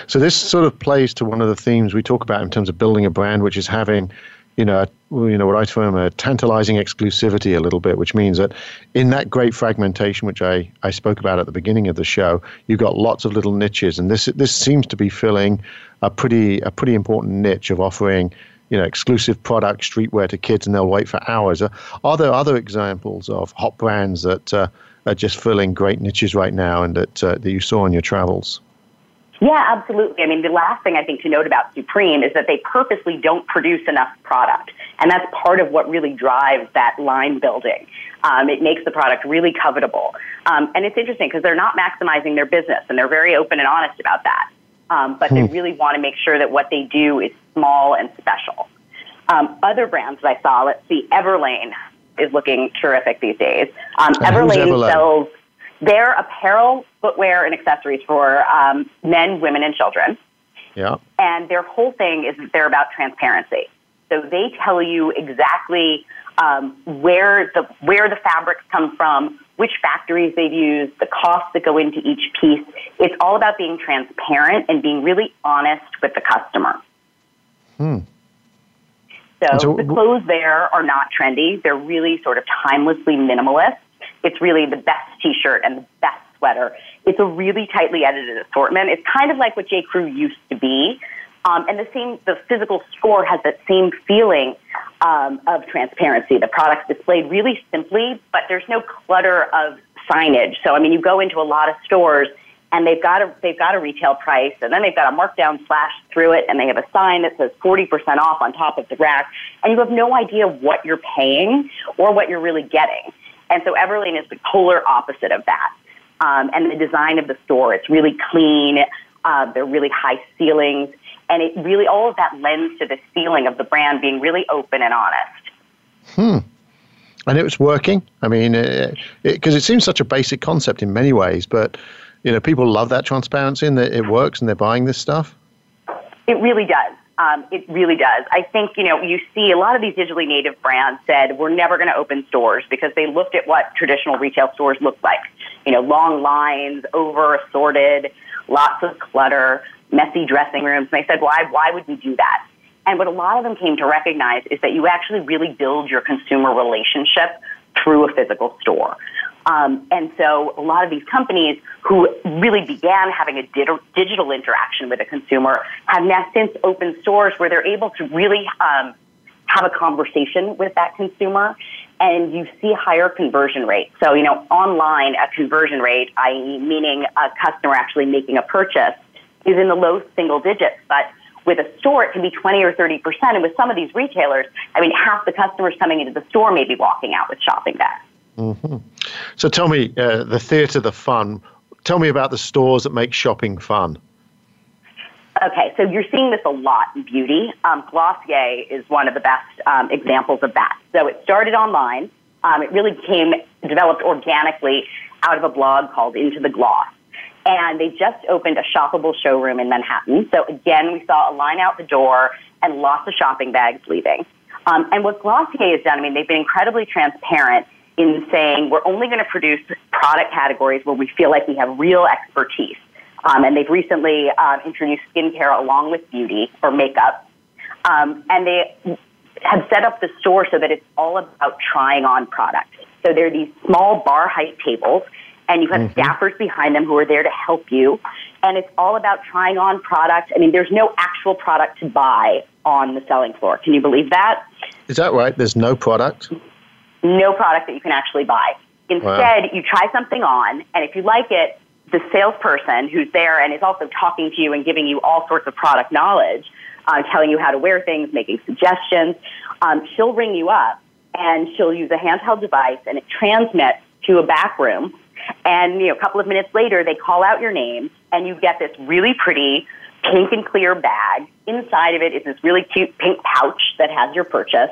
So this sort of plays to one of the themes we talk about in terms of building a brand, which is having, you know, a, you know what I term a tantalizing exclusivity a little bit, which means that in that great fragmentation, which I, I spoke about at the beginning of the show, you've got lots of little niches, and this this seems to be filling a pretty a pretty important niche of offering you know, exclusive product streetwear to kids, and they'll wait for hours. Are, there other examples of hot brands that uh, are just filling great niches right now, and that uh, that you saw on your travels? Yeah, absolutely. I mean, the last thing I think to note about Supreme is that they purposely don't produce enough product. And that's part of what really drives that line building. Um, it makes the product really covetable. Um, and it's interesting because they're not maximizing their business, and they're very open and honest about that. Um, but hmm. they really want to make sure that what they do is small and special. Um, other brands that I saw, let's see, Everlane is looking terrific these days. Um, Everlane, Everlane sells their apparel, footwear, and accessories for um, men, women, and children. Yeah. And their whole thing is that they're about transparency. So they tell you exactly um, where the where the fabrics come from, which factories they've used, the costs that go into each piece. It's all about being transparent and being really honest with the customer. Hmm. So, so the clothes there are not trendy. They're really sort of timelessly minimalist. It's really the best t-shirt and the best sweater. It's a really tightly edited assortment. It's kind of like what J. Crew used to be. Um, and the same, the physical store has that same feeling um, of transparency. The product's displayed really simply, but there's no clutter of signage. So, I mean, you go into a lot of stores and they've got a they've got a retail price, and then they've got a markdown slashed through it, and they have a sign that says forty percent off on top of the rack, and you have no idea what you're paying or what you're really getting. And so Everlane is the polar opposite of that. Um, and the design of the store, it's really clean. Uh, they're really high ceilings, and it really all of that lends to the feeling of the brand being really open and honest. Hmm. And it was working. I mean, because it, it, it seems such a basic concept in many ways, but you know, people love that transparency and that it works and they're buying this stuff. It really does. Um, it really does. I think, you know, you see a lot of these digitally native brands said, we're never going to open stores because they looked at what traditional retail stores look like. You know, long lines, over assorted, lots of clutter, messy dressing rooms. And they said, why, why would we do that? And what a lot of them came to recognize is that you actually really build your consumer relationship through a physical store. Um, and so a lot of these companies who really began having a digital interaction with a consumer have now since opened stores where they're able to really um, have a conversation with that consumer and you see higher conversion rates. So, you know, online, a conversion rate, i.e., meaning a customer actually making a purchase, is in the low single digits. But with a store, it can be 20 or 30%. And with some of these retailers, I mean, half the customers coming into the store may be walking out with shopping bags. Mm-hmm. So tell me, uh, the theatre, the fun. Tell me about the stores that make shopping fun. Okay, so you're seeing this a lot in beauty. Um, Glossier is one of the best um, examples of that. So it started online. Um, it really came developed organically out of a blog called Into the Gloss. And they just opened a shoppable showroom in Manhattan. So again, we saw a line out the door and lots of shopping bags leaving. Um, and what Glossier has done, I mean, they've been incredibly transparent in saying we're only going to produce product categories where we feel like we have real expertise. Um, and they've recently uh, introduced skincare along with beauty or makeup. Um, and they have set up the store so that it's all about trying on products. So there are these small bar height tables, and you have mm-hmm. staffers behind them who are there to help you. And it's all about trying on products. I mean, there's no actual product to buy on the selling floor. Can you believe that? Is that right? There's no product? No product that you can actually buy. Instead, wow. you try something on, and if you like it, the salesperson who's there and is also talking to you and giving you all sorts of product knowledge, uh, telling you how to wear things, making suggestions, um, she'll ring you up and she'll use a handheld device and it transmits to a back room. And you know, a couple of minutes later, they call out your name, and you get this really pretty pink and clear bag. Inside of it is this really cute pink pouch that has your purchase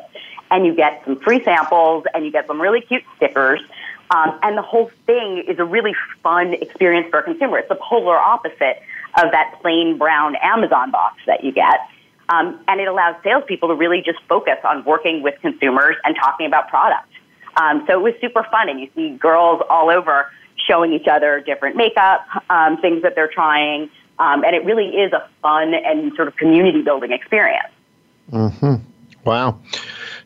and you get some free samples and you get some really cute stickers. Um, and the whole thing is a really fun experience for a consumer. It's the polar opposite of that plain brown Amazon box that you get. Um, and it allows salespeople to really just focus on working with consumers and talking about products. Um, so it was super fun, and you see girls all over showing each other different makeup, um, things that they're trying, um, and it really is a fun and sort of community building experience. Mm-hmm. Wow.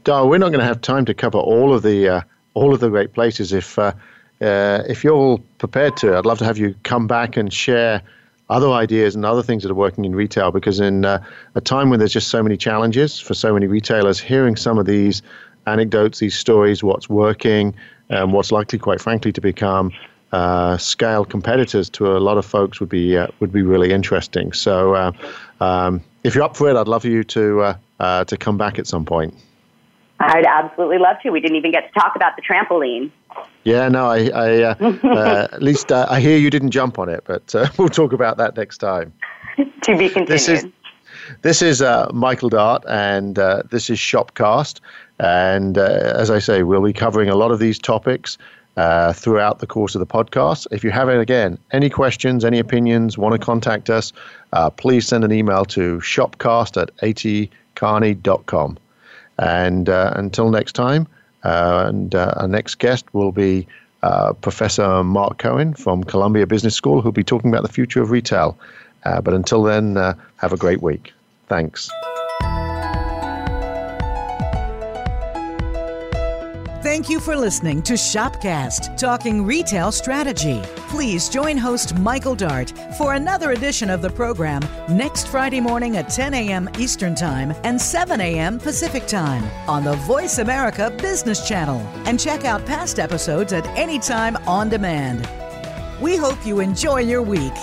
Dar, we're not going to have time to cover all of the uh, all of the great places. If uh, uh, if you're all prepared to, I'd love to have you come back and share other ideas and other things that are working in retail. Because in uh, a time when there's just so many challenges for so many retailers, hearing some of these anecdotes, these stories, what's working, and what's likely, quite frankly, to become uh, scale competitors to a lot of folks would be uh, would be really interesting. So, uh, um, if you're up for it, I'd love for you to uh, to come back at some point. I'd absolutely love to. We didn't even get to talk about the trampoline. Yeah, no, I, I uh, [LAUGHS] uh, at least uh, I hear you didn't jump on it, but uh, [LAUGHS] we'll talk about that next time. to be continued. This is this is uh, Michael Dart, and uh, this is Shopcast. And as I say, we'll be covering a lot of these topics throughout the course of the podcast. If you have, again, any questions, any opinions, want to contact us, please send an email to shopcast at atkearney.com. And uh, until next time, uh, and uh, our next guest will be uh, Professor Mark Cohen from Columbia Business School, who'll be talking about the future of retail. But until then, have a great week. Thanks. Thank you for listening to Shopcast, talking retail strategy. Please join host Michael Dart for another edition of the program next Friday morning at 10 a.m. Eastern Time and 7 a.m. Pacific Time on the Voice America Business Channel. And check out past episodes at any time on demand. We hope you enjoy your week.